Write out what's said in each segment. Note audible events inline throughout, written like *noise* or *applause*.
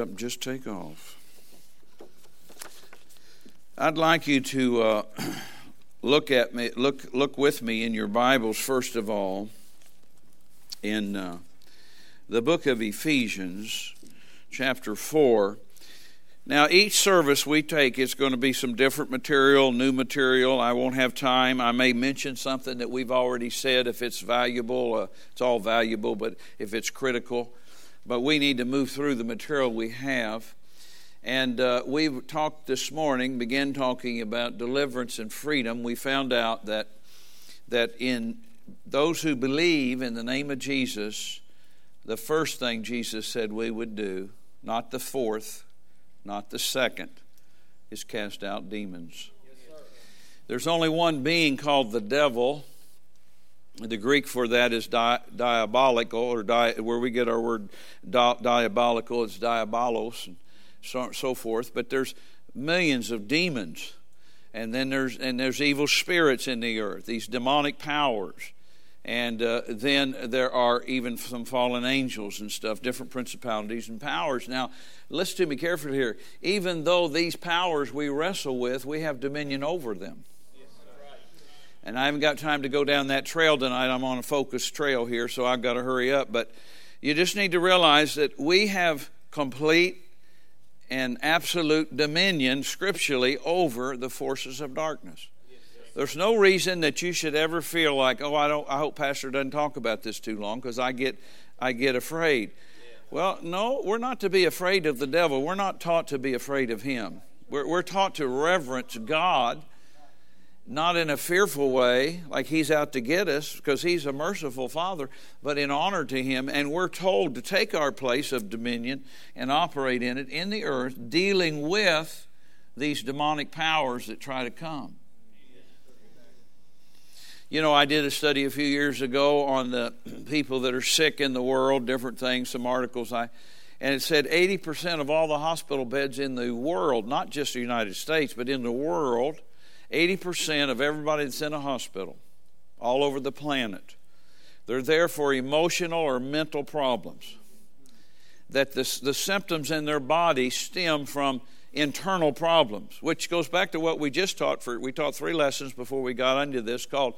up just take off. I'd like you to uh, *clears throat* look at me, look look with me in your Bibles first of all, in uh, the book of Ephesians, chapter four. Now, each service we take is going to be some different material, new material. I won't have time. I may mention something that we've already said. If it's valuable, uh, it's all valuable, but if it's critical, but we need to move through the material we have. And uh, we talked this morning, began talking about deliverance and freedom. We found out that, that in those who believe in the name of Jesus, the first thing Jesus said we would do, not the fourth, not the second, is cast out demons. Yes, There's only one being called the devil the Greek for that is di- diabolical, or di- where we get our word di- diabolical, it's diabolos, and so, so forth. But there's millions of demons, and then there's and there's evil spirits in the earth, these demonic powers, and uh, then there are even some fallen angels and stuff, different principalities and powers. Now, listen to me carefully here. Even though these powers we wrestle with, we have dominion over them. And I haven't got time to go down that trail tonight. I'm on a focused trail here, so I've got to hurry up. But you just need to realize that we have complete and absolute dominion scripturally over the forces of darkness. There's no reason that you should ever feel like, oh, I don't. I hope Pastor doesn't talk about this too long because I get, I get afraid. Well, no, we're not to be afraid of the devil. We're not taught to be afraid of him. We're, we're taught to reverence God not in a fearful way, like he's out to get us, because he's a merciful father, but in honor to him. And we're told to take our place of dominion and operate in it in the earth, dealing with these demonic powers that try to come. You know, I did a study a few years ago on the *clears throat* people that are sick in the world, different things, some articles I and it said 80% of all the hospital beds in the world, not just the United States, but in the world, 80% of everybody that's in a hospital all over the planet, they're there for emotional or mental problems. That the, the symptoms in their body stem from internal problems, which goes back to what we just taught for we taught three lessons before we got into this called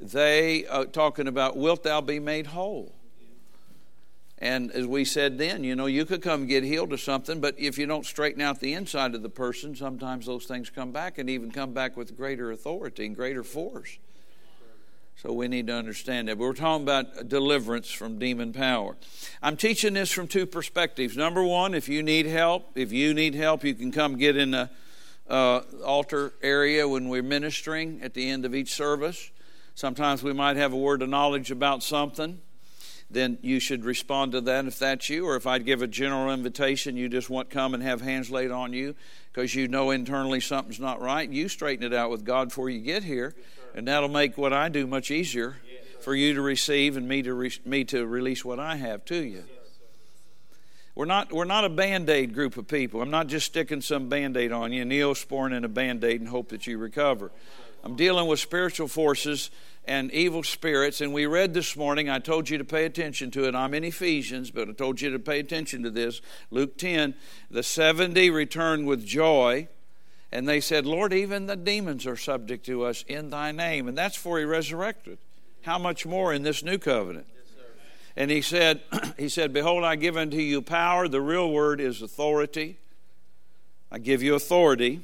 they uh, talking about wilt thou be made whole and as we said then, you know, you could come get healed or something, but if you don't straighten out the inside of the person, sometimes those things come back and even come back with greater authority and greater force. So we need to understand that. But we're talking about deliverance from demon power. I'm teaching this from two perspectives. Number one, if you need help, if you need help, you can come get in the uh, altar area when we're ministering at the end of each service. Sometimes we might have a word of knowledge about something then you should respond to that if that's you. Or if I'd give a general invitation, you just want to come and have hands laid on you because you know internally something's not right, you straighten it out with God before you get here. And that'll make what I do much easier for you to receive and me to, re- me to release what I have to you. We're not, we're not a band aid group of people. I'm not just sticking some band aid on you, neosporin in a band aid and hope that you recover. I'm dealing with spiritual forces and evil spirits. And we read this morning, I told you to pay attention to it. I'm in Ephesians, but I told you to pay attention to this. Luke 10, the 70 returned with joy. And they said, Lord, even the demons are subject to us in thy name. And that's for he resurrected. How much more in this new covenant? and he said, *clears throat* he said, Behold, I give unto you power. The real word is authority. I give you authority.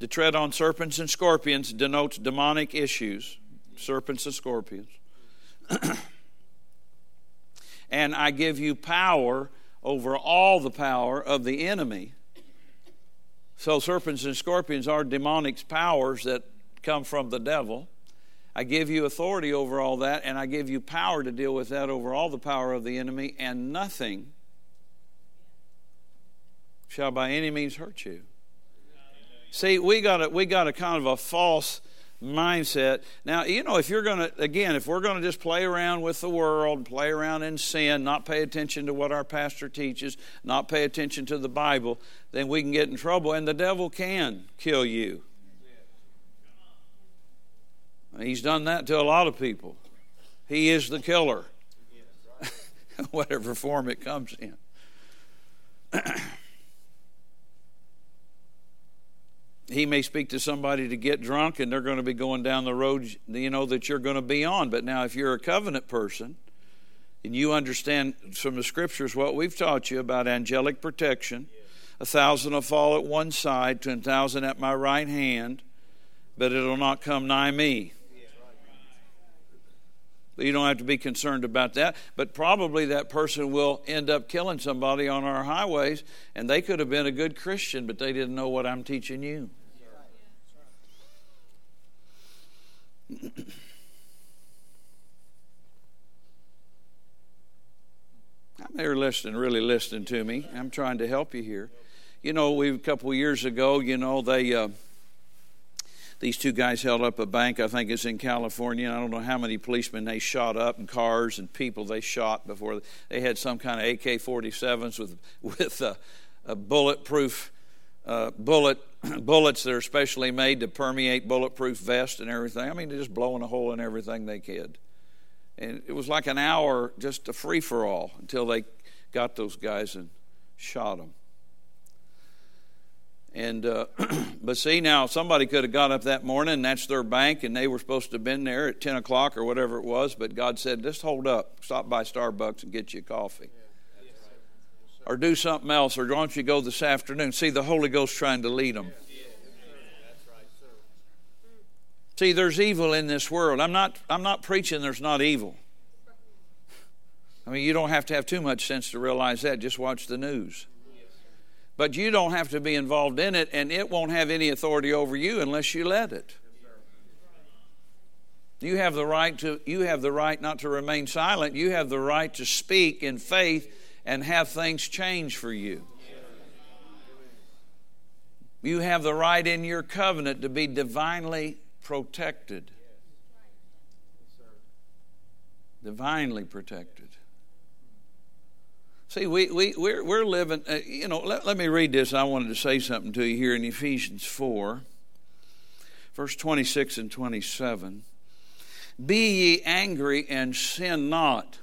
To tread on serpents and scorpions denotes demonic issues serpents and scorpions. *clears throat* and I give you power over all the power of the enemy. So, serpents and scorpions are demonic powers that come from the devil. I give you authority over all that, and I give you power to deal with that over all the power of the enemy, and nothing shall by any means hurt you. See, we got a, we got a kind of a false mindset. Now, you know, if you're going to, again, if we're going to just play around with the world, play around in sin, not pay attention to what our pastor teaches, not pay attention to the Bible, then we can get in trouble, and the devil can kill you. He's done that to a lot of people. He is the killer, *laughs* whatever form it comes in. He may speak to somebody to get drunk and they're going to be going down the road you know that you're going to be on but now if you're a covenant person and you understand from the scriptures what we've taught you about angelic protection a thousand will fall at one side ten thousand at my right hand but it'll not come nigh me you don't have to be concerned about that. But probably that person will end up killing somebody on our highways, and they could have been a good Christian, but they didn't know what I'm teaching you. I'm there listening, really listening to me. I'm trying to help you here. You know, we a couple of years ago, you know, they. Uh, these two guys held up a bank, I think it's in California. I don't know how many policemen they shot up and cars and people they shot before they had some kind of AK 47s with, *laughs* with a, a bulletproof uh, bullet *clears throat* bullets that are specially made to permeate bulletproof vest and everything. I mean, they're just blowing a hole in everything they could. And it was like an hour just a free for all until they got those guys and shot them. And uh, *clears throat* but see now, somebody could have got up that morning, and that's their bank, and they were supposed to have been there at ten o'clock or whatever it was. But God said, "Just hold up, stop by Starbucks and get you a coffee." Or do something else, or why don't you go this afternoon? See, the Holy Ghost trying to lead them. See, there's evil in this world. I'm not, I'm not preaching there's not evil. I mean, you don't have to have too much sense to realize that. Just watch the news. But you don't have to be involved in it, and it won't have any authority over you unless you let it. You have the right to you have the right not to remain silent. You have the right to speak in faith and have things change for you. You have the right in your covenant to be divinely protected. Divinely protected. See, we, we, we're, we're living, uh, you know, let, let me read this. I wanted to say something to you here in Ephesians 4, verse 26 and 27. Be ye angry and sin not.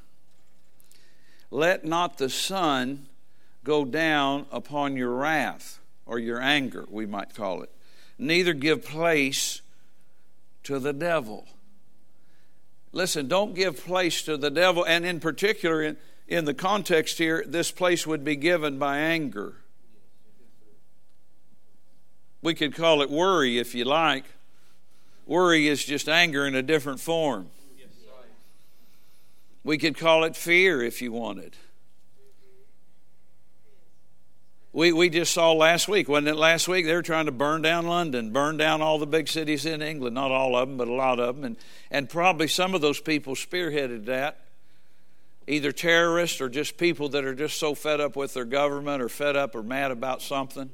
Let not the sun go down upon your wrath, or your anger, we might call it. Neither give place to the devil. Listen, don't give place to the devil, and in particular, in, in the context here, this place would be given by anger. We could call it worry if you like. Worry is just anger in a different form. We could call it fear if you wanted. We, we just saw last week, wasn't it last week? They were trying to burn down London, burn down all the big cities in England. Not all of them, but a lot of them. And, and probably some of those people spearheaded that either terrorists or just people that are just so fed up with their government or fed up or mad about something.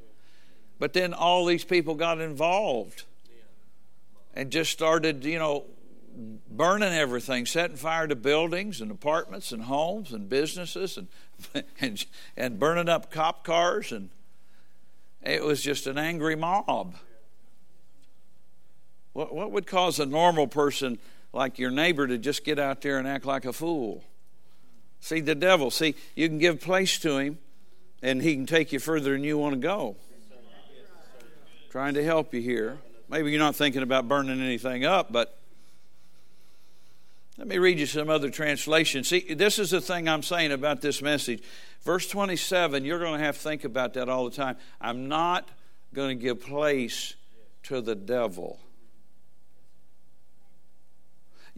But then all these people got involved and just started, you know, burning everything, setting fire to buildings and apartments and homes and businesses and *laughs* and, and burning up cop cars and it was just an angry mob. What, what would cause a normal person like your neighbor to just get out there and act like a fool? See, the devil, see, you can give place to him and he can take you further than you want to go. Trying to help you here. Maybe you're not thinking about burning anything up, but let me read you some other translations. See, this is the thing I'm saying about this message. Verse 27, you're going to have to think about that all the time. I'm not going to give place to the devil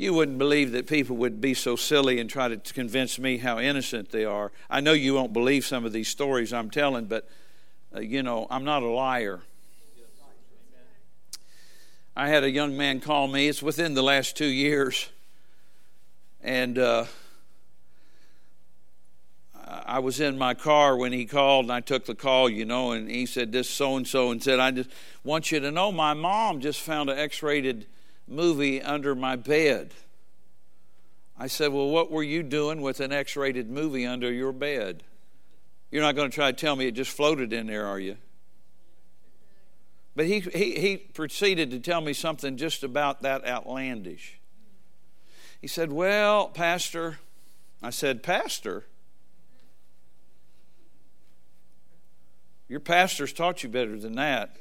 you wouldn't believe that people would be so silly and try to convince me how innocent they are. I know you won't believe some of these stories I'm telling, but uh, you know, I'm not a liar. I had a young man call me, it's within the last two years, and uh, I was in my car when he called, and I took the call, you know, and he said, This so and so, and said, I just want you to know my mom just found an X rated movie under my bed. I said, Well, what were you doing with an X rated movie under your bed? You're not going to try to tell me it just floated in there, are you? But he, he, he proceeded to tell me something just about that outlandish. He said, Well, Pastor, I said, Pastor, your pastor's taught you better than that.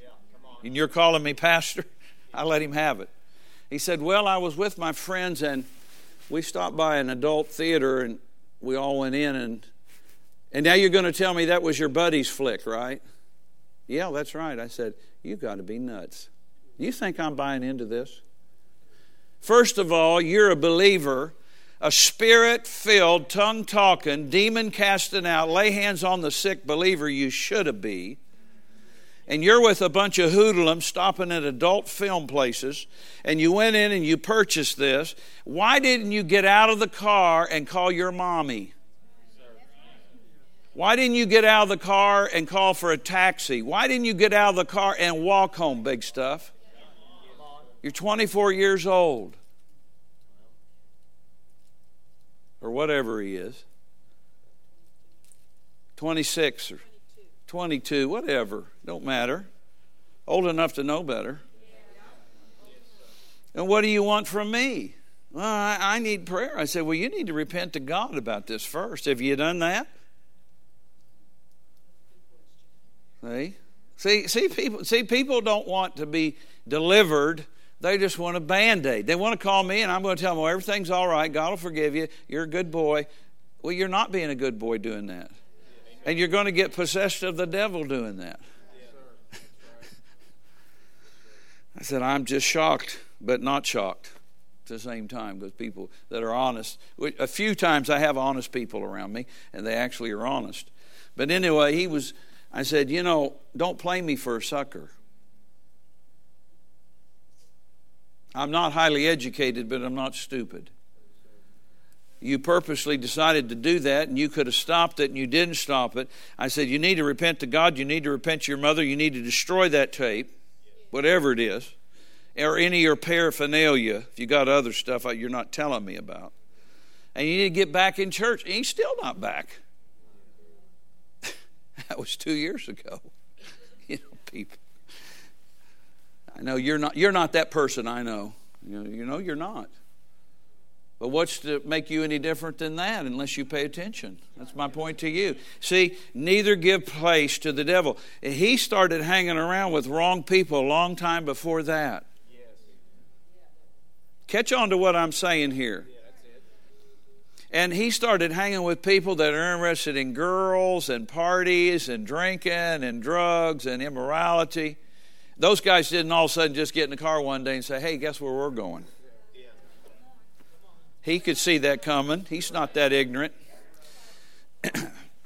And you're calling me pastor? *laughs* I let him have it. He said, Well, I was with my friends and we stopped by an adult theater and we all went in and and now you're going to tell me that was your buddy's flick, right? Yeah, that's right. I said, You've got to be nuts. You think I'm buying into this? First of all, you're a believer, a spirit filled, tongue talking, demon casting out, lay hands on the sick believer you should have be. And you're with a bunch of hoodlums stopping at adult film places, and you went in and you purchased this. Why didn't you get out of the car and call your mommy? Why didn't you get out of the car and call for a taxi? Why didn't you get out of the car and walk home, big stuff? You're 24 years old. Or whatever he is. 26 or 22, whatever. Don't matter. Old enough to know better. And what do you want from me? Well, I, I, need prayer. I said, Well, you need to repent to God about this first. Have you done that? See? See, see people see people don't want to be delivered. They just want a band-aid. They want to call me and I'm going to tell them, well, everything's all right, God will forgive you, you're a good boy. Well, you're not being a good boy doing that. And you're going to get possessed of the devil doing that. *laughs* I said, I'm just shocked, but not shocked at the same time because people that are honest. A few times I have honest people around me, and they actually are honest. But anyway, he was I said, You know, don't play me for a sucker. I'm not highly educated, but I'm not stupid. You purposely decided to do that, and you could have stopped it, and you didn't stop it. I said, You need to repent to God. You need to repent to your mother. You need to destroy that tape, whatever it is, or any of your paraphernalia, if you got other stuff you're not telling me about. And you need to get back in church. And he's still not back. *laughs* That was two years ago. *laughs* You know, people. I know you're not you're not that person, I know. You know, you know you're not. But what's to make you any different than that unless you pay attention? That's my point to you. See, neither give place to the devil. He started hanging around with wrong people a long time before that. Catch on to what I'm saying here. And he started hanging with people that are interested in girls and parties and drinking and drugs and immorality. Those guys didn't all of a sudden just get in the car one day and say, hey, guess where we're going? He could see that coming. He's not that ignorant. *clears throat*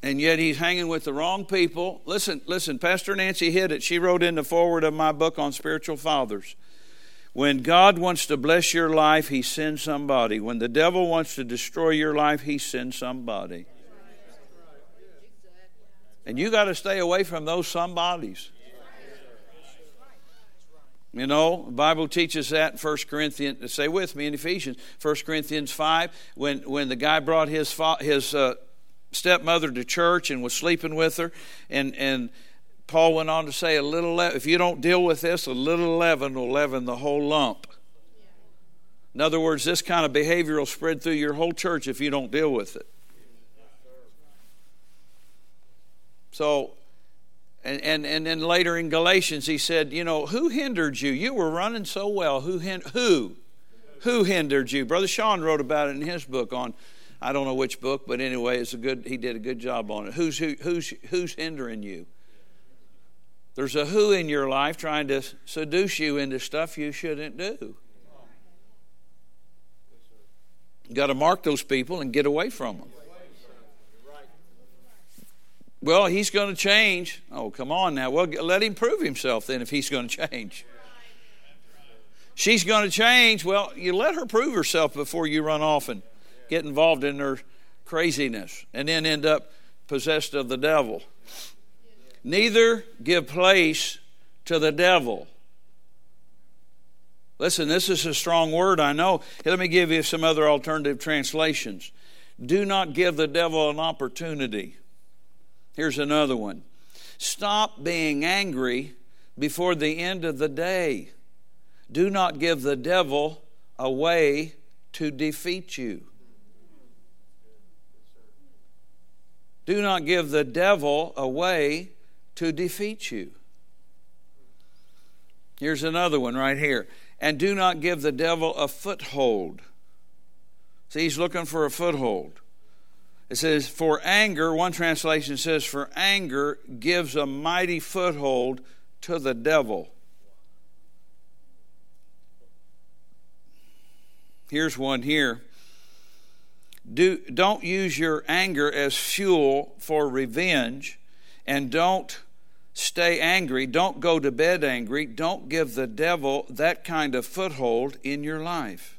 and yet he's hanging with the wrong people. Listen, listen, Pastor Nancy hit it. She wrote in the forward of my book on spiritual fathers. When God wants to bless your life, He sends somebody. When the devil wants to destroy your life, He sends somebody. And you got to stay away from those somebodies. You know, Bible teaches that in 1 Corinthians, say with me in Ephesians, 1 Corinthians 5, when, when the guy brought his, his uh, stepmother to church and was sleeping with her, and, and Paul went on to say, a little le- if you don't deal with this, a little leaven will leaven the whole lump. In other words, this kind of behavior will spread through your whole church if you don't deal with it. So, and, and, and then later in Galatians, he said, You know, who hindered you? You were running so well. Who? who? Who hindered you? Brother Sean wrote about it in his book on, I don't know which book, but anyway, it's a good, he did a good job on it. Who's, who, who's, who's hindering you? There's a who in your life trying to seduce you into stuff you shouldn't do. You got to mark those people and get away from them. Well, he's going to change. Oh, come on now. Well, let him prove himself then if he's going to change. She's going to change. Well, you let her prove herself before you run off and get involved in her craziness and then end up possessed of the devil. Neither give place to the devil. Listen, this is a strong word, I know. Let me give you some other alternative translations. Do not give the devil an opportunity. Here's another one. Stop being angry before the end of the day. Do not give the devil a way to defeat you. Do not give the devil a way to defeat you. Here's another one right here. And do not give the devil a foothold. See, he's looking for a foothold. It says, For anger, one translation says, For anger gives a mighty foothold to the devil. Here's one here. Do, don't use your anger as fuel for revenge, and don't stay angry. Don't go to bed angry. Don't give the devil that kind of foothold in your life.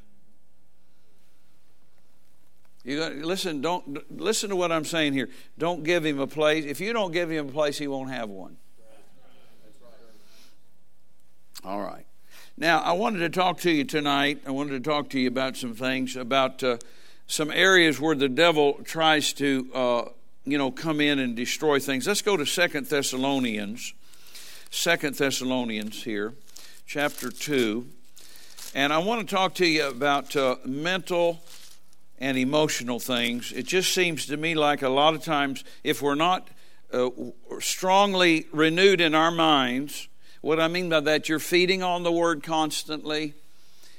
You listen. Don't listen to what I'm saying here. Don't give him a place. If you don't give him a place, he won't have one. All right. Now, I wanted to talk to you tonight. I wanted to talk to you about some things about uh, some areas where the devil tries to, uh, you know, come in and destroy things. Let's go to Second Thessalonians. Second Thessalonians here, chapter two, and I want to talk to you about uh, mental and emotional things. It just seems to me like a lot of times, if we're not uh, strongly renewed in our minds what I mean by that, you're feeding on the word constantly.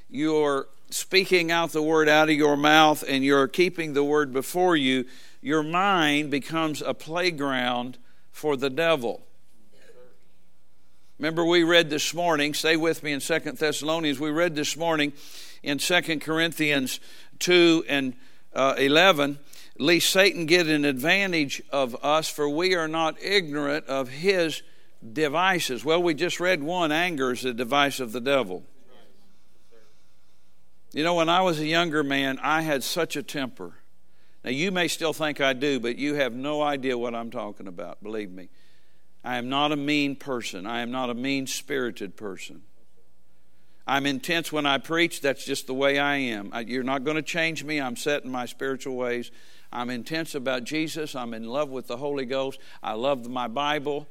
You're speaking out the word out of your mouth and you're keeping the word before you. Your mind becomes a playground for the devil. Remember, we read this morning, stay with me in Second Thessalonians, we read this morning in Second Corinthians 2 and uh, 11 lest Satan get an advantage of us, for we are not ignorant of his devices. Well, we just read one anger is a device of the devil. You know, when I was a younger man, I had such a temper. Now, you may still think I do, but you have no idea what I'm talking about, believe me. I am not a mean person, I am not a mean spirited person. I'm intense when I preach. That's just the way I am. You're not going to change me. I'm set in my spiritual ways. I'm intense about Jesus. I'm in love with the Holy Ghost. I love my Bible.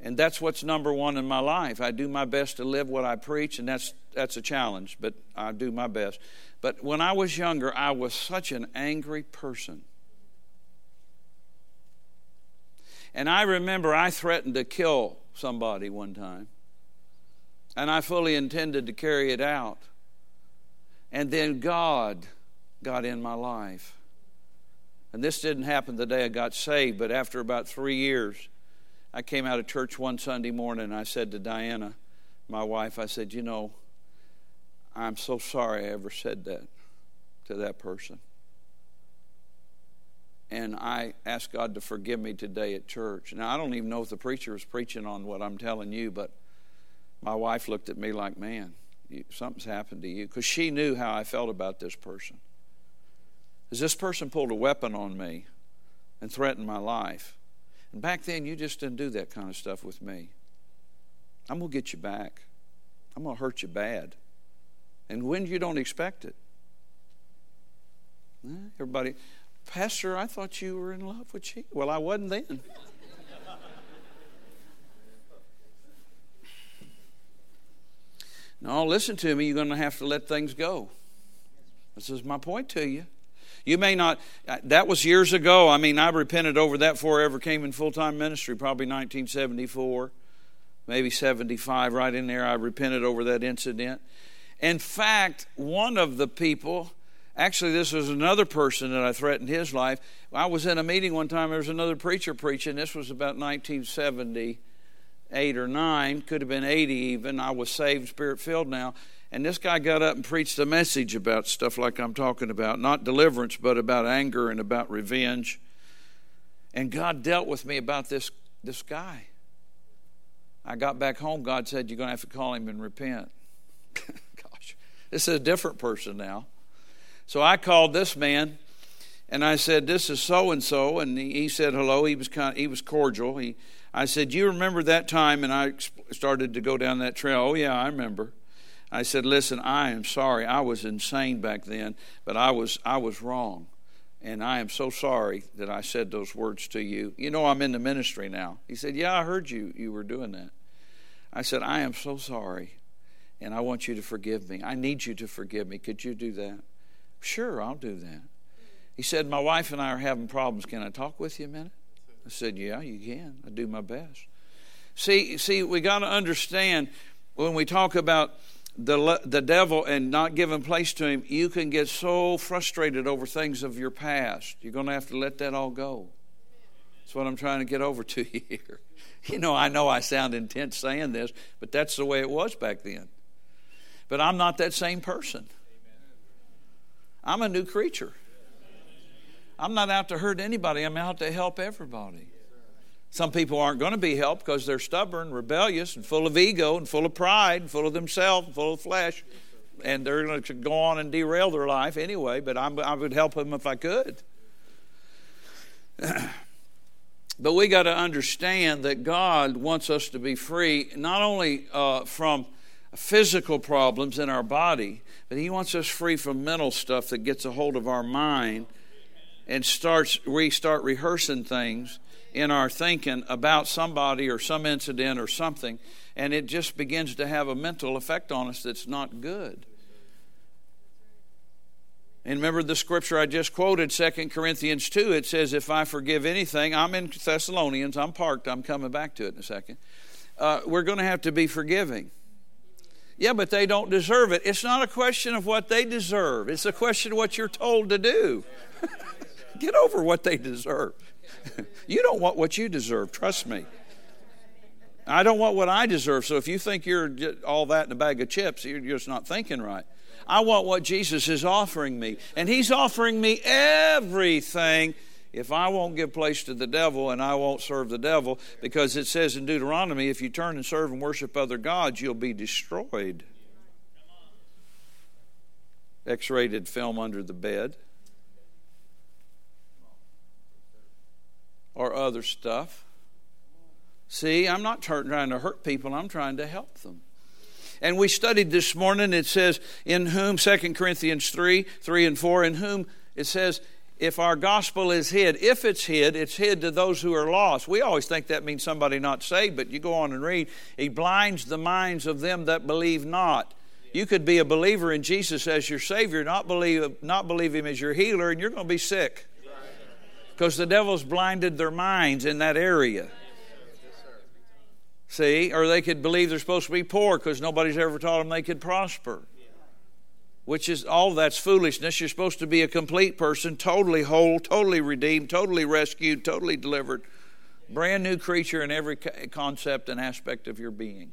And that's what's number one in my life. I do my best to live what I preach, and that's, that's a challenge, but I do my best. But when I was younger, I was such an angry person. And I remember I threatened to kill somebody one time. And I fully intended to carry it out. And then God got in my life. And this didn't happen the day I got saved, but after about three years, I came out of church one Sunday morning and I said to Diana, my wife, I said, You know, I'm so sorry I ever said that to that person. And I asked God to forgive me today at church. Now, I don't even know if the preacher was preaching on what I'm telling you, but my wife looked at me like, Man, something's happened to you. Because she knew how I felt about this person. As this person pulled a weapon on me and threatened my life. And back then, you just didn't do that kind of stuff with me. I'm going to get you back. I'm going to hurt you bad. And when you don't expect it. Eh, everybody, Pastor, I thought you were in love with she. Well, I wasn't then. No, listen to me. You're going to have to let things go. This is my point to you. You may not, uh, that was years ago. I mean, I repented over that before I ever came in full time ministry, probably 1974, maybe 75, right in there. I repented over that incident. In fact, one of the people, actually, this was another person that I threatened his life. I was in a meeting one time, there was another preacher preaching. This was about 1978 or 9, could have been 80 even. I was saved, spirit filled now. And this guy got up and preached a message about stuff like I'm talking about, not deliverance, but about anger and about revenge. And God dealt with me about this, this guy. I got back home, God said, You're going to have to call him and repent. *laughs* Gosh, this is a different person now. So I called this man and I said, This is so and so. And he said hello. He was, kind of, he was cordial. He, I said, you remember that time? And I started to go down that trail. Oh, yeah, I remember. I said, "Listen, I am sorry. I was insane back then, but I was I was wrong, and I am so sorry that I said those words to you. You know, I'm in the ministry now." He said, "Yeah, I heard you. You were doing that." I said, "I am so sorry, and I want you to forgive me. I need you to forgive me. Could you do that?" Sure, I'll do that. He said, "My wife and I are having problems. Can I talk with you a minute?" I said, "Yeah, you can. I do my best." See, see, we got to understand when we talk about the, the devil and not giving place to him, you can get so frustrated over things of your past. You're going to have to let that all go. That's what I'm trying to get over to *laughs* you here. You know, I know I sound intense saying this, but that's the way it was back then. But I'm not that same person. I'm a new creature. I'm not out to hurt anybody, I'm out to help everybody. Some people aren't going to be helped because they're stubborn, rebellious, and full of ego, and full of pride, and full of themselves, and full of flesh. And they're going to go on and derail their life anyway, but I'm, i would help them if I could. *clears throat* but we got to understand that God wants us to be free, not only uh, from physical problems in our body, but He wants us free from mental stuff that gets a hold of our mind and starts we start rehearsing things in our thinking about somebody or some incident or something, and it just begins to have a mental effect on us that's not good. And remember the scripture I just quoted, 2 Corinthians 2, it says, If I forgive anything, I'm in Thessalonians, I'm parked, I'm coming back to it in a second. Uh, we're going to have to be forgiving. Yeah, but they don't deserve it. It's not a question of what they deserve, it's a question of what you're told to do. *laughs* Get over what they deserve. *laughs* you don't want what you deserve, trust me. I don't want what I deserve. So if you think you're all that in a bag of chips, you're just not thinking right. I want what Jesus is offering me. And He's offering me everything if I won't give place to the devil and I won't serve the devil, because it says in Deuteronomy, if you turn and serve and worship other gods, you'll be destroyed. X rated film under the bed. Or other stuff. See, I'm not trying to hurt people, I'm trying to help them. And we studied this morning, it says, in whom, 2 Corinthians 3 3 and 4, in whom it says, if our gospel is hid, if it's hid, it's hid to those who are lost. We always think that means somebody not saved, but you go on and read, He blinds the minds of them that believe not. You could be a believer in Jesus as your Savior, not believe, not believe Him as your healer, and you're going to be sick because the devil's blinded their minds in that area. See, or they could believe they're supposed to be poor because nobody's ever taught them they could prosper. Which is all that's foolishness. You're supposed to be a complete person, totally whole, totally redeemed, totally rescued, totally delivered, brand new creature in every concept and aspect of your being.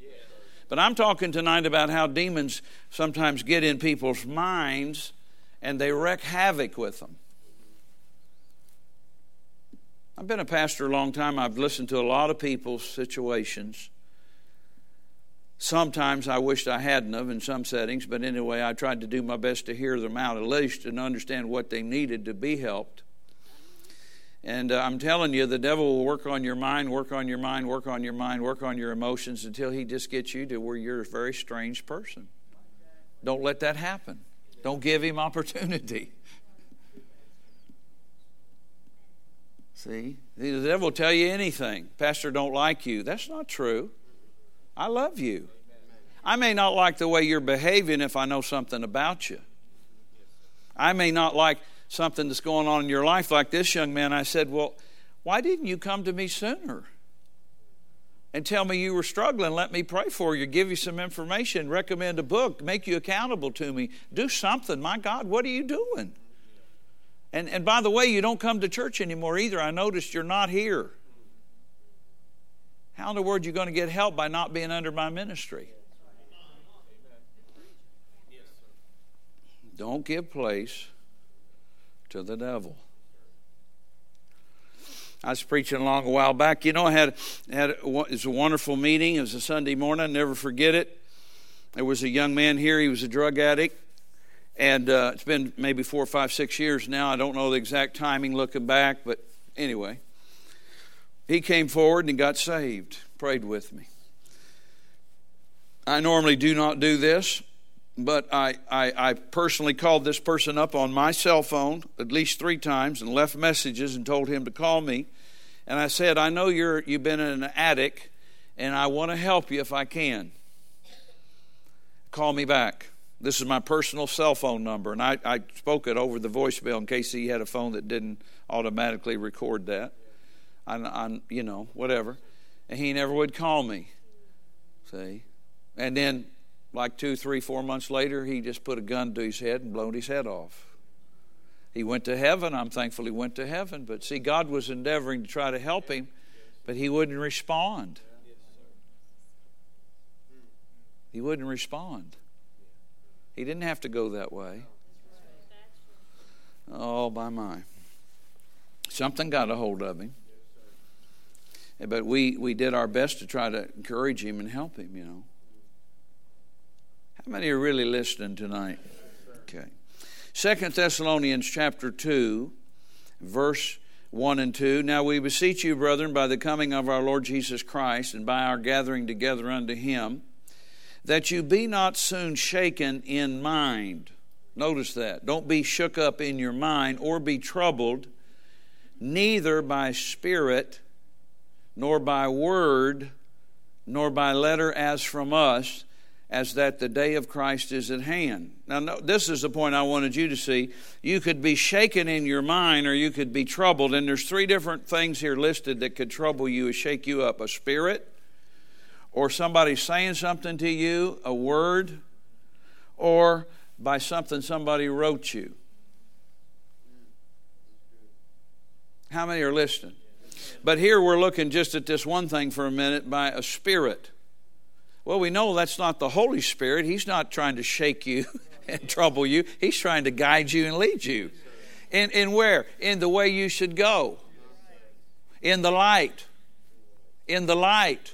But I'm talking tonight about how demons sometimes get in people's minds and they wreak havoc with them. I've been a pastor a long time. I've listened to a lot of people's situations. Sometimes I wished I hadn't of in some settings, but anyway, I tried to do my best to hear them out at least and understand what they needed to be helped. And uh, I'm telling you, the devil will work on your mind, work on your mind, work on your mind, work on your emotions until he just gets you to where you're a very strange person. Don't let that happen. Don't give him opportunity. See, the devil will tell you anything. Pastor don't like you. That's not true. I love you. I may not like the way you're behaving if I know something about you. I may not like something that's going on in your life like this young man. I said, Well, why didn't you come to me sooner? And tell me you were struggling. Let me pray for you, give you some information, recommend a book, make you accountable to me. Do something. My God, what are you doing? And, and by the way, you don't come to church anymore either. I noticed you're not here. How in the world are you going to get help by not being under my ministry? Don't give place to the devil. I was preaching along a while back. You know, I had had it was a wonderful meeting. It was a Sunday morning. I'll never forget it. There was a young man here. He was a drug addict. And uh, it's been maybe four, five, six years now. I don't know the exact timing looking back, but anyway. He came forward and got saved, prayed with me. I normally do not do this, but I, I, I, personally called this person up on my cell phone at least three times and left messages and told him to call me. And I said, I know you're, you've been in an attic, and I want to help you if I can. Call me back. This is my personal cell phone number, and I, I spoke it over the voicemail in case he had a phone that didn't automatically record that. I, I, you know, whatever. And he never would call me. See? And then, like two, three, four months later, he just put a gun to his head and blown his head off. He went to heaven. I'm thankful he went to heaven. But see, God was endeavoring to try to help him, but he wouldn't respond. He wouldn't respond. He didn't have to go that way. Oh, by my. Something got a hold of him. But we, we did our best to try to encourage him and help him, you know. How many are really listening tonight? Okay. Second Thessalonians chapter 2, verse 1 and 2. Now we beseech you, brethren, by the coming of our Lord Jesus Christ and by our gathering together unto him, that you be not soon shaken in mind. Notice that. Don't be shook up in your mind or be troubled, neither by spirit, nor by word, nor by letter as from us, as that the day of Christ is at hand. Now, no, this is the point I wanted you to see. You could be shaken in your mind or you could be troubled, and there's three different things here listed that could trouble you or shake you up a spirit, or somebody saying something to you, a word, or by something somebody wrote you. How many are listening? But here we're looking just at this one thing for a minute by a spirit. Well, we know that's not the Holy Spirit. He's not trying to shake you *laughs* and trouble you, He's trying to guide you and lead you. In, in where? In the way you should go. In the light. In the light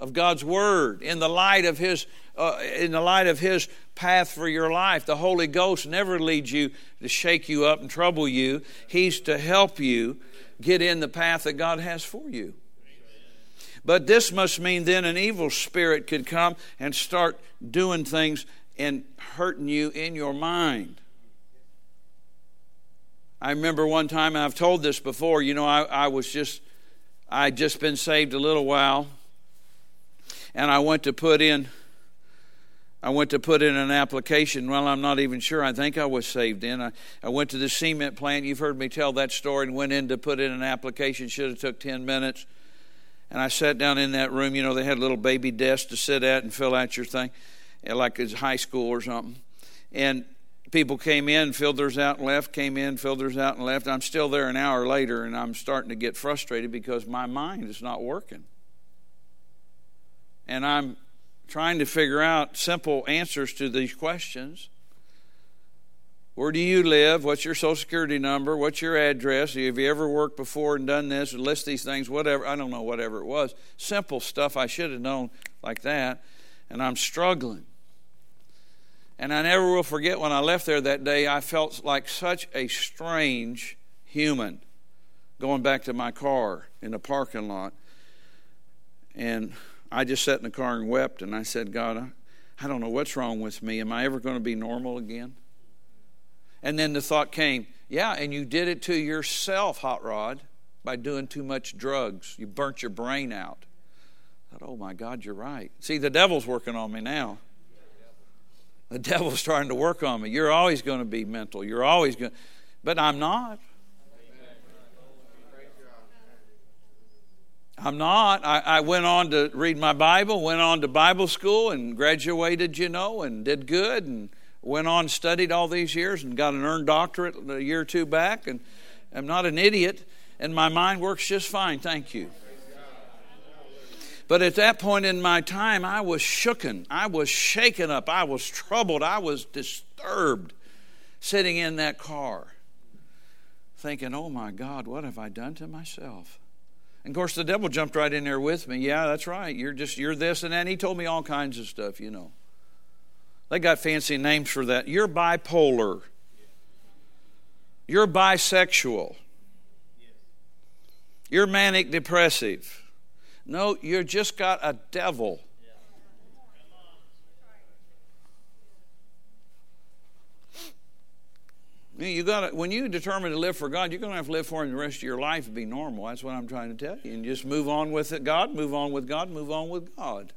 of God's Word. In the light of His. Uh, in the light of his path for your life the holy ghost never leads you to shake you up and trouble you he's to help you get in the path that god has for you but this must mean then an evil spirit could come and start doing things and hurting you in your mind. I remember one time, and I've told this before, you know, I, I was just, I'd just been saved a little while, and I went to put in, I went to put in an application. Well, I'm not even sure. I think I was saved in. I, I went to the cement plant. You've heard me tell that story and went in to put in an application. Should have took 10 minutes. And I sat down in that room. You know, they had little baby desk to sit at and fill out your thing, eh, like it's high school or something. And people came in, filled theirs out and left, came in, filled theirs out and left. I'm still there an hour later, and I'm starting to get frustrated because my mind is not working. And I'm trying to figure out simple answers to these questions. Where do you live? What's your social security number? What's your address? Have you ever worked before and done this? list these things, whatever. I don't know, whatever it was. Simple stuff I should have known like that. And I'm struggling. And I never will forget when I left there that day, I felt like such a strange human going back to my car in the parking lot. And I just sat in the car and wept. And I said, God, I, I don't know what's wrong with me. Am I ever going to be normal again? And then the thought came, yeah, and you did it to yourself, Hot Rod, by doing too much drugs. You burnt your brain out. I thought, oh my God, you're right. See, the devil's working on me now. The devil's trying to work on me. You're always going to be mental. You're always going but I'm not. I'm not. I, I, went on to read my Bible, went on to Bible school, and graduated, you know, and did good, and went on studied all these years and got an earned doctorate a year or two back and i'm not an idiot and my mind works just fine thank you. But at that point in my time i was shooken. I was shaken up. I was troubled. I was disturbed sitting in that car thinking oh my god what have i done to myself and of course the devil jumped right in there with me yeah that's right you're just you're this and that he told me all kinds of stuff you know they got fancy names for that. You're bipolar. You're bisexual. You're manic depressive. No, you just got a devil. You got when you determine to live for God, you're going to have to live for Him the rest of your life and be normal. That's what I'm trying to tell you. And just move on with it, God. Move on with God. Move on with God.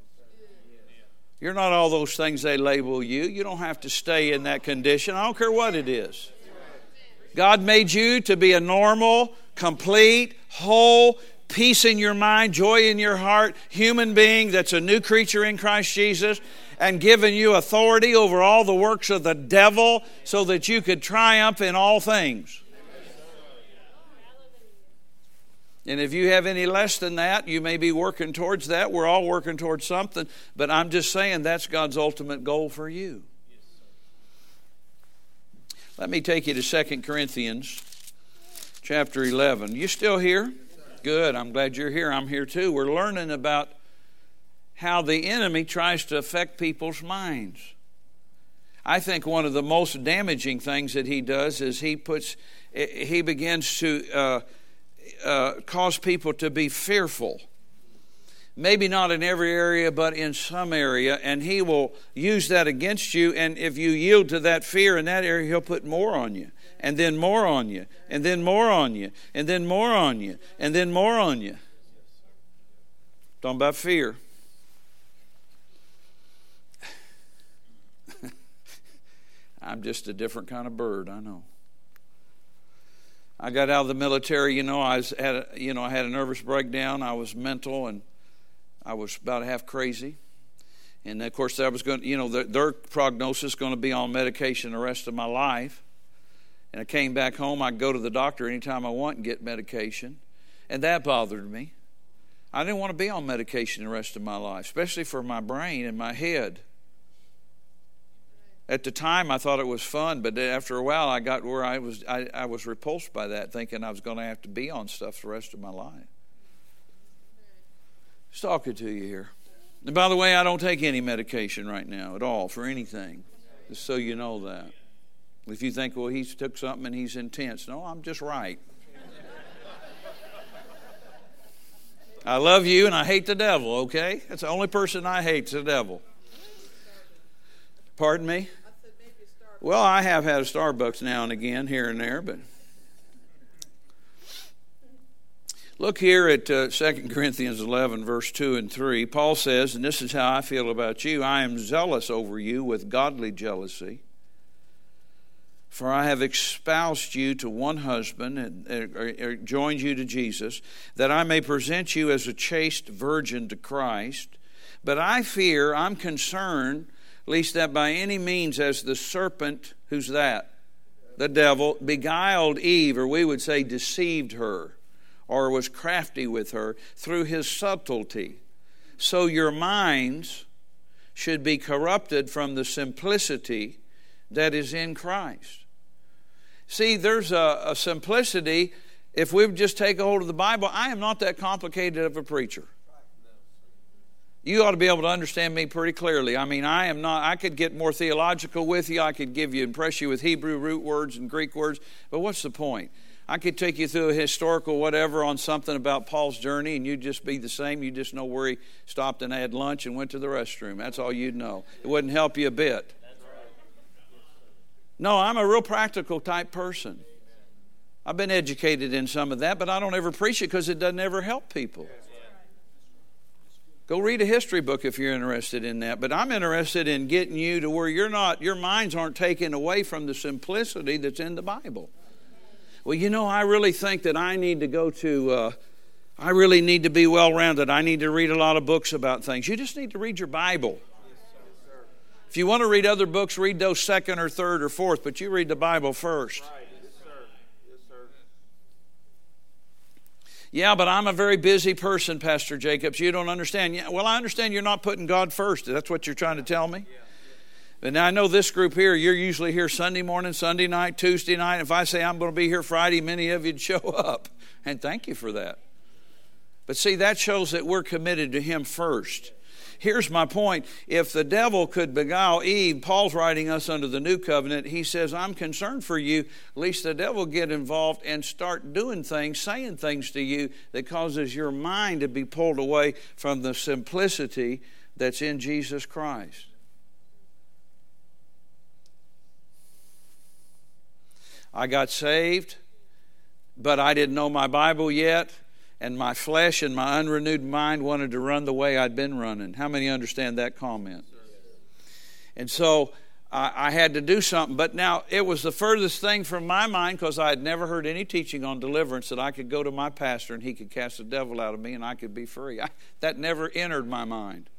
You're not all those things they label you. You don't have to stay in that condition. I don't care what it is. God made you to be a normal, complete, whole peace in your mind, joy in your heart, human being that's a new creature in Christ Jesus, and given you authority over all the works of the devil so that you could triumph in all things. And if you have any less than that, you may be working towards that. We're all working towards something, but I'm just saying that's God's ultimate goal for you. Let me take you to 2 Corinthians chapter 11. You still here? Good. I'm glad you're here. I'm here too. We're learning about how the enemy tries to affect people's minds. I think one of the most damaging things that he does is he puts he begins to uh, uh, cause people to be fearful. Maybe not in every area, but in some area, and he will use that against you. And if you yield to that fear in that area, he'll put more on you, and then more on you, and then more on you, and then more on you, and then more on you. Talking about fear. I'm just a different kind of bird, I know. I got out of the military, you know, I was had a, you know, I had a nervous breakdown. I was mental and I was about half crazy. And of course, I was going, you know, their, their prognosis going to be on medication the rest of my life. And I came back home. I'd go to the doctor anytime I want and get medication. And that bothered me. I didn't want to be on medication the rest of my life, especially for my brain and my head. At the time, I thought it was fun, but after a while, I got where I was I, I was repulsed by that, thinking I was going to have to be on stuff the rest of my life. Just talking to you here. And by the way, I don't take any medication right now at all for anything, just so you know that. If you think, well, he took something and he's intense, no, I'm just right. I love you and I hate the devil, okay? That's the only person I hate, is the devil. Pardon me? Well, I have had a Starbucks now and again, here and there, but look here at uh, 2 Corinthians 11, verse 2 and 3. Paul says, and this is how I feel about you I am zealous over you with godly jealousy. For I have espoused you to one husband, and or, joined you to Jesus, that I may present you as a chaste virgin to Christ. But I fear, I'm concerned least that by any means, as the serpent, who's that? The devil, beguiled Eve, or we would say deceived her, or was crafty with her through his subtlety. So your minds should be corrupted from the simplicity that is in Christ. See, there's a, a simplicity. If we just take a hold of the Bible, I am not that complicated of a preacher you ought to be able to understand me pretty clearly. I mean, I am not, I could get more theological with you. I could give you, impress you with Hebrew root words and Greek words, but what's the point? I could take you through a historical whatever on something about Paul's journey, and you'd just be the same. You just know where he stopped and had lunch and went to the restroom. That's all you'd know. It wouldn't help you a bit. No, I'm a real practical type person. I've been educated in some of that, but I don't ever preach it because it doesn't ever help people. Go read a history book if you're interested in that. But I'm interested in getting you to where you're not, your minds aren't taken away from the simplicity that's in the Bible. Well, you know, I really think that I need to go to, uh, I really need to be well rounded. I need to read a lot of books about things. You just need to read your Bible. If you want to read other books, read those second or third or fourth, but you read the Bible first. Yeah, but I'm a very busy person, Pastor Jacobs. You don't understand. Yeah, well, I understand you're not putting God first. That's what you're trying to tell me. But now I know this group here, you're usually here Sunday morning, Sunday night, Tuesday night. If I say I'm going to be here Friday, many of you'd show *laughs* up. And thank you for that. But see, that shows that we're committed to Him first. Here's my point. If the devil could beguile Eve, Paul's writing us under the new covenant, he says, I'm concerned for you, lest the devil get involved and start doing things, saying things to you that causes your mind to be pulled away from the simplicity that's in Jesus Christ. I got saved, but I didn't know my Bible yet and my flesh and my unrenewed mind wanted to run the way I'd been running. How many understand that comment? And so I, I had to do something. But now it was the furthest thing from my mind because I had never heard any teaching on deliverance that I could go to my pastor and he could cast the devil out of me and I could be free. I, that never entered my mind.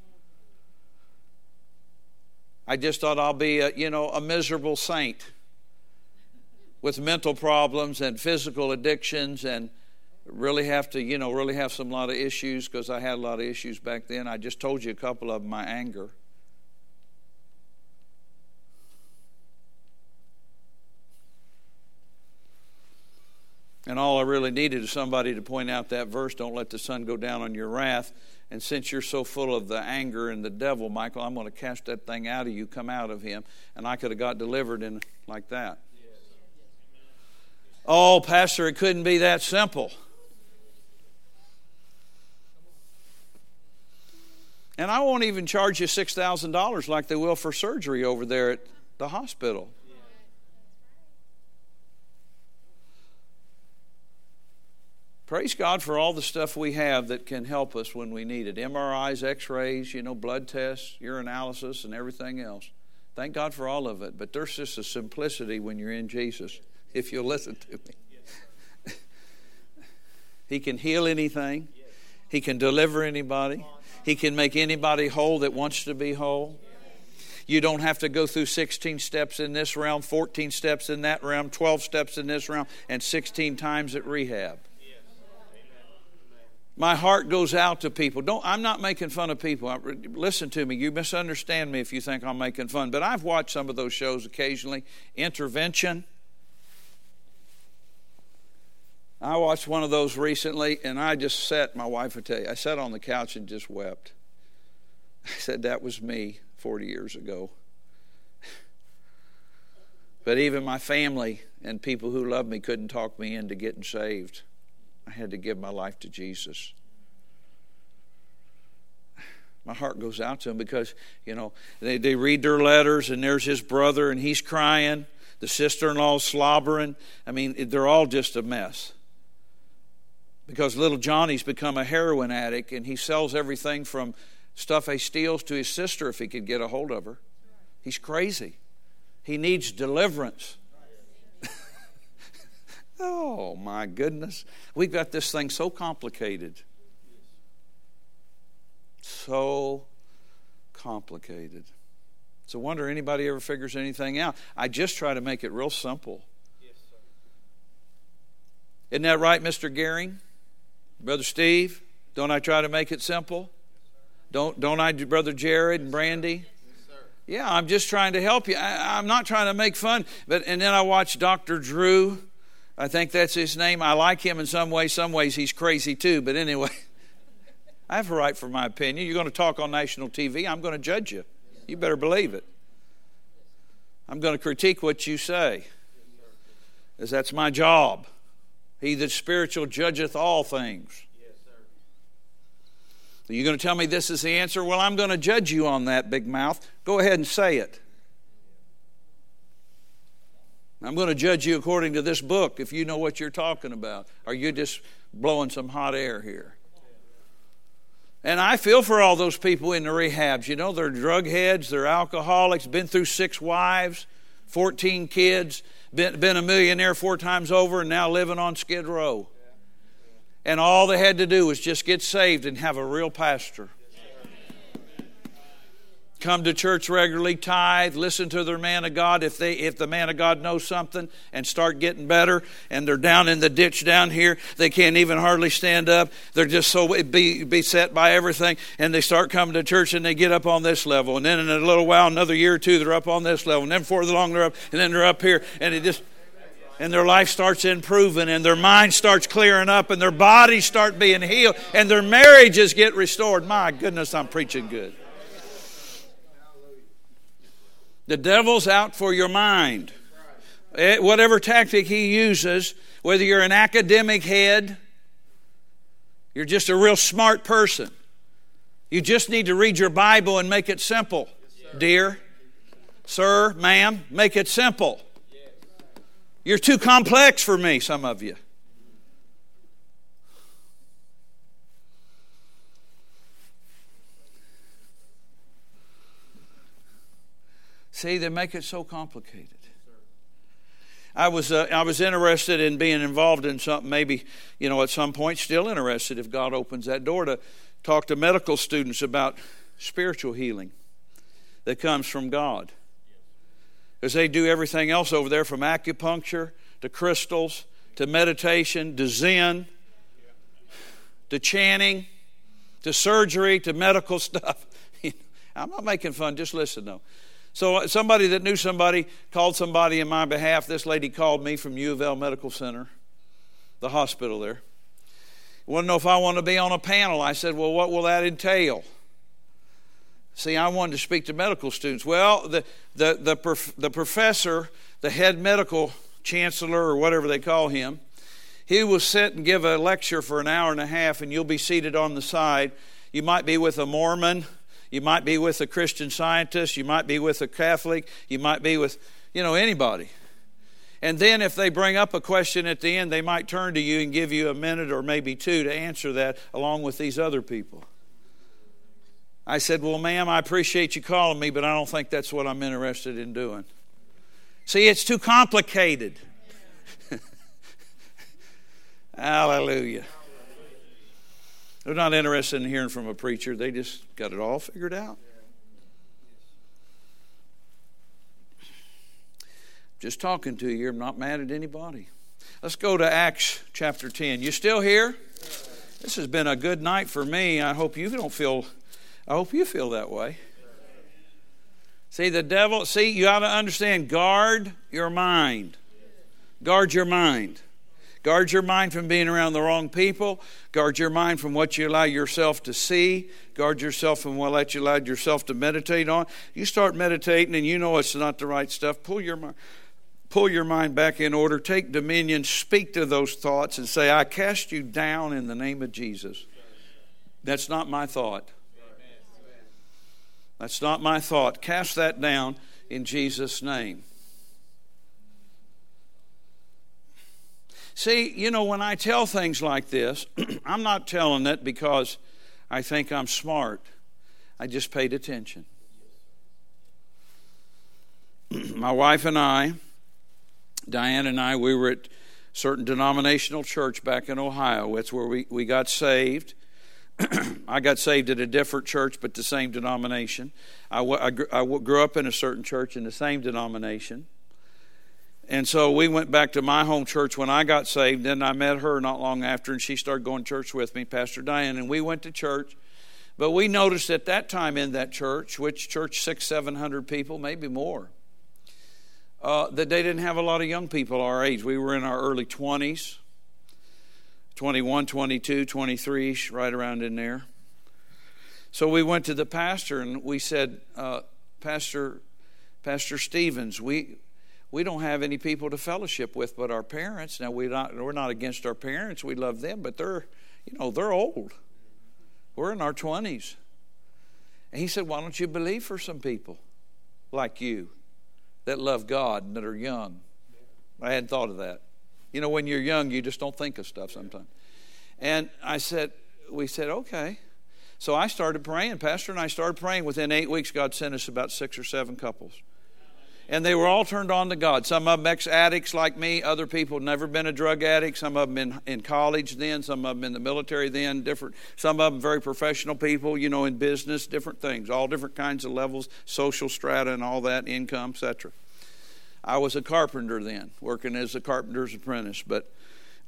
I just thought I'll be, a, you know, a miserable saint with mental problems and physical addictions and really have to, you know, really have some lot of issues because I had a lot of issues back then. I just told you a couple of them, my anger. And all I really needed is somebody to point out that verse, don't let the sun go down on your wrath. And since you're so full of the anger and the devil, Michael, I'm going to cast that thing out of you, come out of him. And I could have got delivered in like that. Oh, Pastor, it couldn't be that simple. And I won't even charge you $6,000 like they will for surgery over there at the hospital. praise God for all the stuff we have that can help us when we need it MRIs, x rays, you know, blood tests, urinalysis, and everything else. Thank God for all of it. But there's just a simplicity when you're in Jesus, if you'll listen to me. *laughs* he can heal anything, He can deliver anybody, He can make anybody whole that wants to be whole. You don't have to go through 16 steps in this realm, 14 steps in that realm, 12 steps in this realm, and 16 times at rehab my heart goes out to people. Don't, I'm not making fun of people. Listen to me. You misunderstand me if you think I'm making fun. But I've watched some of those shows occasionally. Intervention. I watched one of those recently, and I just sat, my wife would tell you, I sat on the couch and just wept. I said, That was me 40 years ago. But even my family and people who love me couldn't talk me into getting saved. I had to give my life to Jesus. My heart goes out to them because, you know, they, they read their letters and there's his brother and he's crying. The sister in law's slobbering. I mean, they're all just a mess. Because little Johnny's become a heroin addict and he sells everything from stuff he steals to his sister if he could get a hold of her. He's crazy. He needs deliverance. *laughs* Oh, my goodness. We've got this thing so complicated. So complicated. It's a wonder anybody ever figures anything out. I just try to make it real simple. Isn't that right, Mr. Gehring? Brother Steve? Don't I try to make it simple? Don't, don't I, Brother Jared and Brandy? Yeah, I'm just trying to help you. I, am not trying to make fun. But and then I watch Dr. Drew I think that's his name. I like him in some ways. Some ways he's crazy too. But anyway, *laughs* I have a right for my opinion. You're going to talk on national TV. I'm going to judge you. You better believe it. I'm going to critique what you say, as that's my job. He that spiritual judgeth all things. Yes, Are you going to tell me this is the answer? Well, I'm going to judge you on that, big mouth. Go ahead and say it. I'm going to judge you according to this book if you know what you're talking about. Are you just blowing some hot air here? And I feel for all those people in the rehabs. You know, they're drug heads, they're alcoholics, been through six wives, 14 kids, been, been a millionaire four times over, and now living on Skid Row. And all they had to do was just get saved and have a real pastor come to church regularly, tithe, listen to their man of God. If they if the man of God knows something and start getting better, and they're down in the ditch down here, they can't even hardly stand up. They're just so be, beset by everything, and they start coming to church and they get up on this level, and then in a little while, another year or two, they're up on this level, and then further long they're up, and then they're up here, and it just and their life starts improving and their mind starts clearing up and their bodies start being healed and their marriages get restored. My goodness, I'm preaching good. The devil's out for your mind. Eh, whatever tactic he uses, whether you're an academic head, you're just a real smart person. You just need to read your Bible and make it simple, dear, sir, ma'am. Make it simple. You're too complex for me, some of you. See, they make it so complicated. I was uh, I was interested in being involved in something. Maybe you know at some point, still interested if God opens that door to talk to medical students about spiritual healing that comes from God, because they do everything else over there from acupuncture to crystals to meditation to Zen to chanting to surgery to medical *laughs* stuff. *laughs* I'm not making fun. Just listen though. So uh, somebody that knew somebody called somebody in my behalf. This lady called me from U of L Medical Center, the hospital there. Wanted to know if I want to be on a panel? I said, well, what will that entail? See, I wanted to speak to medical students. Well, the the the, prof, the professor, the head medical chancellor or whatever they call him, he will sit and give a lecture for an hour and a half, and you'll be seated on the side. You might be with a Mormon you might be with a Christian scientist. You might be with a Catholic. You might be with, you know, anybody. And then if they bring up a question at the end, they might turn to you and give you a minute or maybe two to answer that along with these other people. I said, Well, ma'am, I appreciate you calling me, but I don't think that's what I'm interested in doing. See, it's too complicated. *laughs* Hallelujah. They're not interested in hearing from a preacher, they just got it all figured out. Just talking to you, I'm not mad at anybody. Let's go to Acts chapter 10. You still here? This has been a good night for me. I hope you don't feel I hope you feel that way. See the devil, see you ought to understand guard your mind. Guard your mind. Guard your mind from being around the wrong people. Guard your mind from what you allow yourself to see. Guard yourself from what you allow yourself to meditate on. You start meditating and you know it's not the right stuff. Pull your mind. Pull your mind back in order, take dominion, speak to those thoughts, and say, I cast you down in the name of Jesus. That's not my thought. That's not my thought. Cast that down in Jesus' name. See, you know, when I tell things like this, *clears throat* I'm not telling it because I think I'm smart. I just paid attention. *clears throat* My wife and I, Diane and I, we were at certain denominational church back in Ohio. That's where we, we got saved. *clears throat* I got saved at a different church, but the same denomination. I, I, I grew up in a certain church in the same denomination. And so we went back to my home church when I got saved. Then I met her not long after, and she started going to church with me, Pastor Diane, and we went to church. But we noticed at that time in that church, which church six, seven hundred people, maybe more, uh, that they didn't have a lot of young people our age. We were in our early 20s, 21, 22, 23, right around in there. So we went to the pastor and we said, uh, Pastor, Pastor Stevens, we we don't have any people to fellowship with but our parents. Now we're not we're not against our parents. We love them, but they're you know they're old. We're in our twenties. And he said, "Why don't you believe for some people like you that love God and that are young?" I hadn't thought of that. You know, when you're young, you just don't think of stuff sometimes. And I said, we said, okay. So I started praying. Pastor and I started praying. Within eight weeks, God sent us about six or seven couples and they were all turned on to God. Some of them ex addicts like me, other people never been a drug addict, some of them in, in college then, some of them in the military then, different, some of them very professional people, you know, in business, different things, all different kinds of levels, social strata and all that, income, etc. I was a carpenter then, working as a carpenter's apprentice. But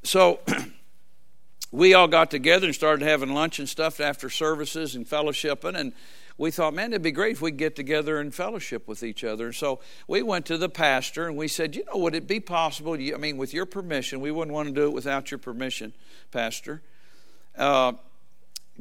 so *clears throat* we all got together and started having lunch and stuff after services and fellowshipping. And we thought, man, it'd be great if we could get together and fellowship with each other. And So we went to the pastor and we said, you know, would it be possible? I mean, with your permission, we wouldn't want to do it without your permission, Pastor. Uh,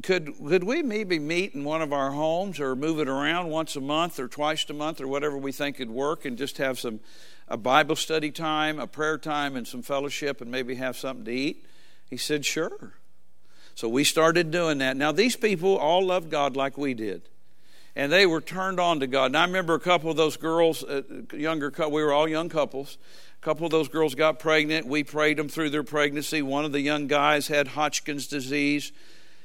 could could we maybe meet in one of our homes or move it around once a month or twice a month or whatever we think could work and just have some a Bible study time, a prayer time, and some fellowship, and maybe have something to eat? He said, sure. So we started doing that. Now these people all loved God like we did and they were turned on to God. And I remember a couple of those girls, uh, younger couple, we were all young couples. A couple of those girls got pregnant. We prayed them through their pregnancy. One of the young guys had Hodgkin's disease,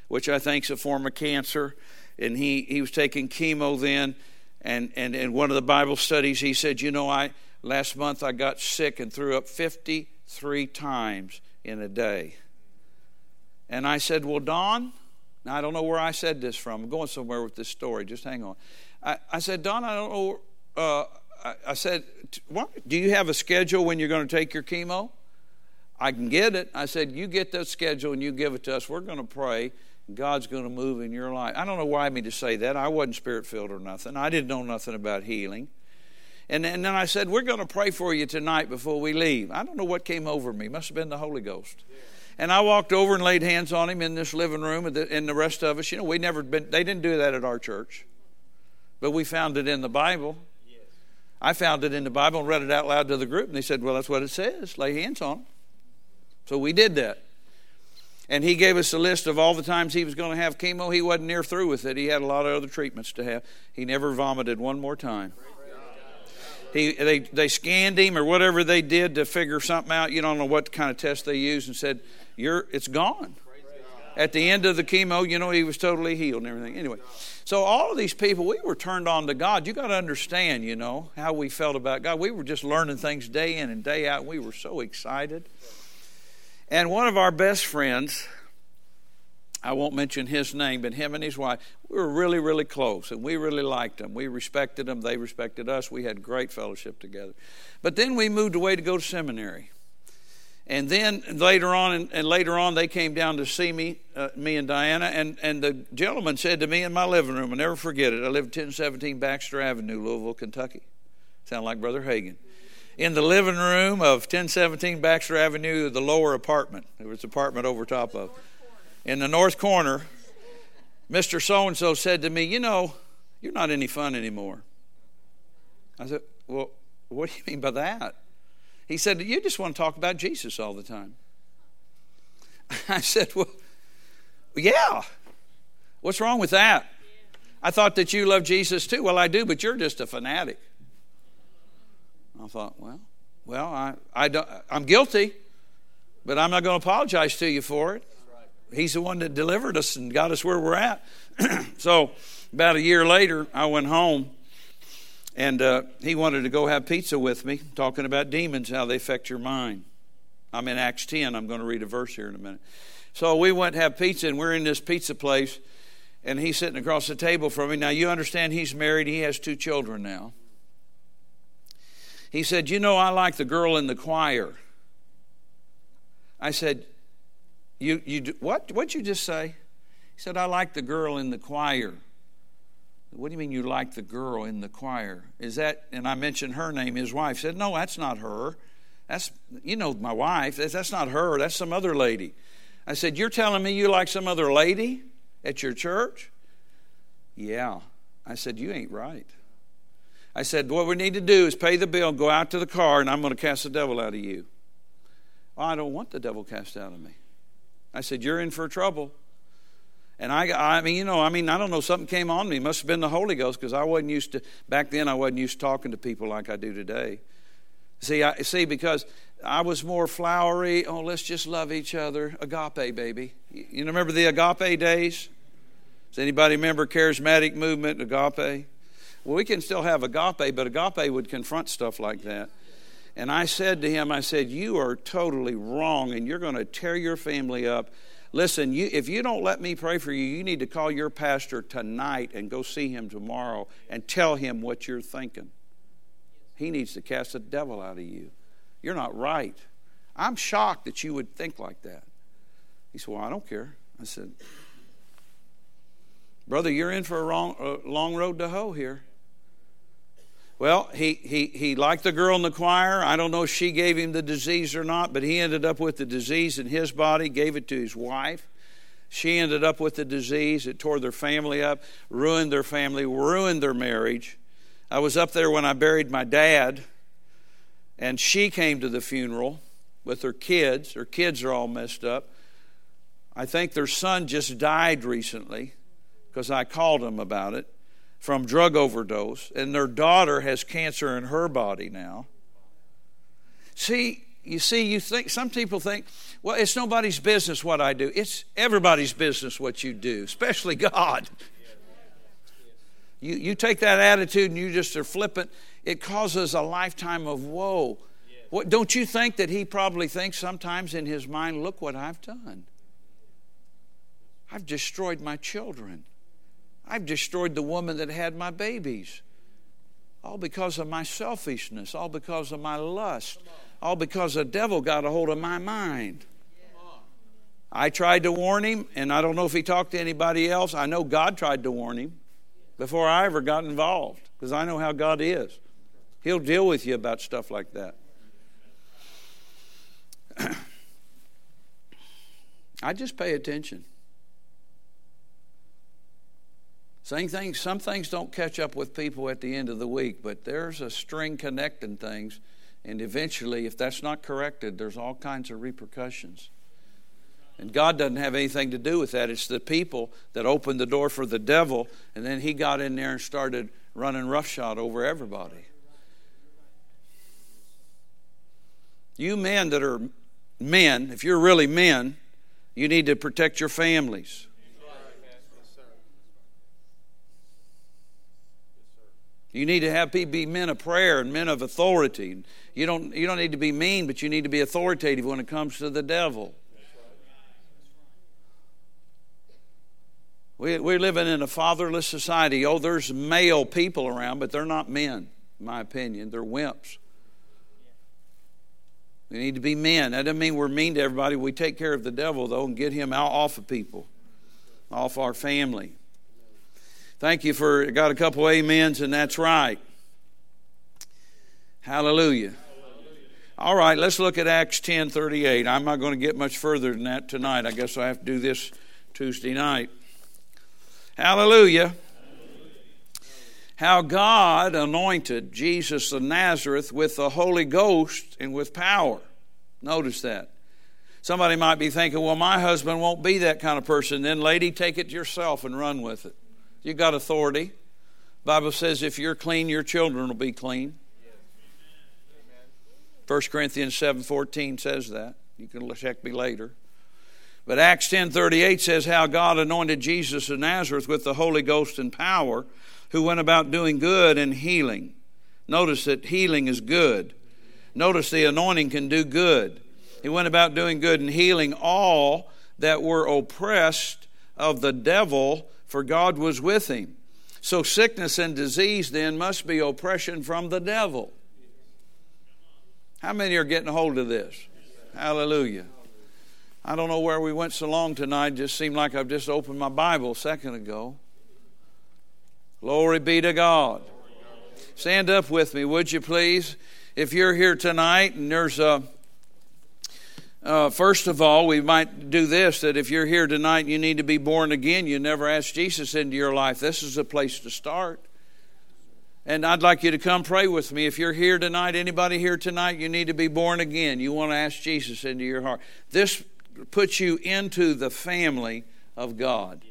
which I think is a form of cancer, and he, he was taking chemo then. And, and in one of the Bible studies, he said, You know, I last month I got sick and threw up 53 times in a day. And I said, Well, Don, now I don't know where I said this from. I'm going somewhere with this story. Just hang on. I, I said, Don, I don't know. Uh, I, I, said, what? Do you have a schedule when you're going to take your chemo? I can get it. I said, You get that schedule and you give it to us. We're going to pray. God's going to move in your life. I don't know why I mean to say that. I wasn't spirit filled or nothing. I didn't know nothing about healing. And, and then I said, We're going to pray for you tonight before we leave. I don't know what came over me. Must have been the Holy Ghost. And I walked over and laid hands on him in this living room, and the, and the rest of us, you know, we never been, they didn't do that at our church. But we found it in the Bible. I found it in the Bible and read it out loud to the group, and they said, Well, that's what it says. Lay hands on them. So we did that. And he gave us a list of all the times he was going to have chemo. He wasn't near through with it. He had a lot of other treatments to have. He never vomited one more time. He, they, they scanned him or whatever they did to figure something out. You don't know what kind of test they used and said, You're, it's gone. At the end of the chemo, you know, he was totally healed and everything. Anyway, so all of these people, we were turned on to God. You got to understand, you know, how we felt about God. We were just learning things day in and day out. We were so excited. And one of our best friends, I won't mention his name, but him and his wife, we were really, really close, and we really liked them. We respected them, they respected us. We had great fellowship together. But then we moved away to go to seminary. And then later on, and, and later on, they came down to see me, uh, me and Diana, and, and the gentleman said to me in my living room, I'll never forget it. I live at 1017 Baxter Avenue, Louisville, Kentucky. Sound like Brother Hagin in the living room of 1017 Baxter Avenue, the lower apartment. There was an apartment over top of. In the north corner, Mr. So and so said to me, You know, you're not any fun anymore. I said, Well, what do you mean by that? He said, You just want to talk about Jesus all the time. *laughs* I said, Well, yeah. What's wrong with that? I thought that you love Jesus too. Well, I do, but you're just a fanatic. I thought, well, well, I, I don't, I'm guilty, but I'm not going to apologize to you for it. He's the one that delivered us and got us where we're at. *clears throat* so, about a year later, I went home, and uh, he wanted to go have pizza with me, talking about demons, how they affect your mind. I'm in Acts 10. I'm going to read a verse here in a minute. So we went to have pizza, and we're in this pizza place, and he's sitting across the table from me. Now, you understand he's married, he has two children now. He said, You know, I like the girl in the choir. I said, You, you what? What'd you just say? He said, I like the girl in the choir. What do you mean you like the girl in the choir? Is that, and I mentioned her name, his wife said, No, that's not her. That's, you know, my wife. That's, not her. That's some other lady. I said, You're telling me you like some other lady at your church? Yeah. I said, You ain't right. I said, What we need to do is pay the bill, go out to the car, and I'm going to cast the devil out of you. Well, I don't want the devil cast out of me. I said, You're in for trouble. And I, I mean, you know, I mean, I don't know, something came on me. It must have been the Holy Ghost because I wasn't used to, back then, I wasn't used to talking to people like I do today. See, I, see, because I was more flowery. Oh, let's just love each other. Agape, baby. You remember the agape days? Does anybody remember charismatic movement, agape? Well, we can still have agape, but agape would confront stuff like that. And I said to him, I said, You are totally wrong, and you're going to tear your family up. Listen, you, if you don't let me pray for you, you need to call your pastor tonight and go see him tomorrow and tell him what you're thinking. He needs to cast the devil out of you. You're not right. I'm shocked that you would think like that. He said, Well, I don't care. I said, Brother, you're in for a, a long road to hoe here. Well, he, he, he liked the girl in the choir. I don't know if she gave him the disease or not, but he ended up with the disease in his body, gave it to his wife. She ended up with the disease. It tore their family up, ruined their family, ruined their marriage. I was up there when I buried my dad, and she came to the funeral with her kids. Her kids are all messed up. I think their son just died recently because I called him about it from drug overdose, and their daughter has cancer in her body now. See, you see, you think some people think, well, it's nobody's business what I do. It's everybody's business what you do, especially *laughs* God. You, you take that attitude and you just are flippant, it causes a lifetime of woe. What, don't you think that he probably thinks sometimes in his mind, look what I've done? I've destroyed my children. I've destroyed the woman that had my babies. All because of my selfishness, all because of my lust, all because the devil got a hold of my mind. I tried to warn him, and I don't know if he talked to anybody else. I know God tried to warn him before I ever got involved because I know how God is. He'll deal with you about stuff like that. *clears throat* I just pay attention. Same things, some things don't catch up with people at the end of the week, but there's a string connecting things, and eventually, if that's not corrected, there's all kinds of repercussions. And God doesn't have anything to do with that. It's the people that opened the door for the devil, and then he got in there and started running roughshod over everybody. You men that are men, if you're really men, you need to protect your families. You need to have people be men of prayer and men of authority. You don't, you don't need to be mean, but you need to be authoritative when it comes to the devil. We, we're living in a fatherless society. Oh, there's male people around, but they're not men, in my opinion. They're wimps. We need to be men. That doesn't mean we're mean to everybody. We take care of the devil, though, and get him out off of people, off our family. Thank you for got a couple amens, and that's right. Hallelujah. All right, let's look at Acts 10 38. I'm not going to get much further than that tonight. I guess I have to do this Tuesday night. Hallelujah. How God anointed Jesus of Nazareth with the Holy Ghost and with power. Notice that. Somebody might be thinking, well, my husband won't be that kind of person. Then, lady, take it yourself and run with it. You got authority. Bible says if you're clean, your children will be clean. 1 Corinthians 7:14 says that. You can check me later. But Acts 10:38 says how God anointed Jesus of Nazareth with the Holy Ghost and power, who went about doing good and healing. Notice that healing is good. Notice the anointing can do good. He went about doing good and healing all that were oppressed of the devil, for God was with him. So, sickness and disease then must be oppression from the devil. How many are getting a hold of this? Hallelujah. I don't know where we went so long tonight. It just seemed like I've just opened my Bible a second ago. Glory be to God. Stand up with me, would you please? If you're here tonight and there's a uh, first of all, we might do this that if you're here tonight you need to be born again, you never asked Jesus into your life, this is a place to start. And I'd like you to come pray with me. If you're here tonight, anybody here tonight, you need to be born again. You want to ask Jesus into your heart. This puts you into the family of God.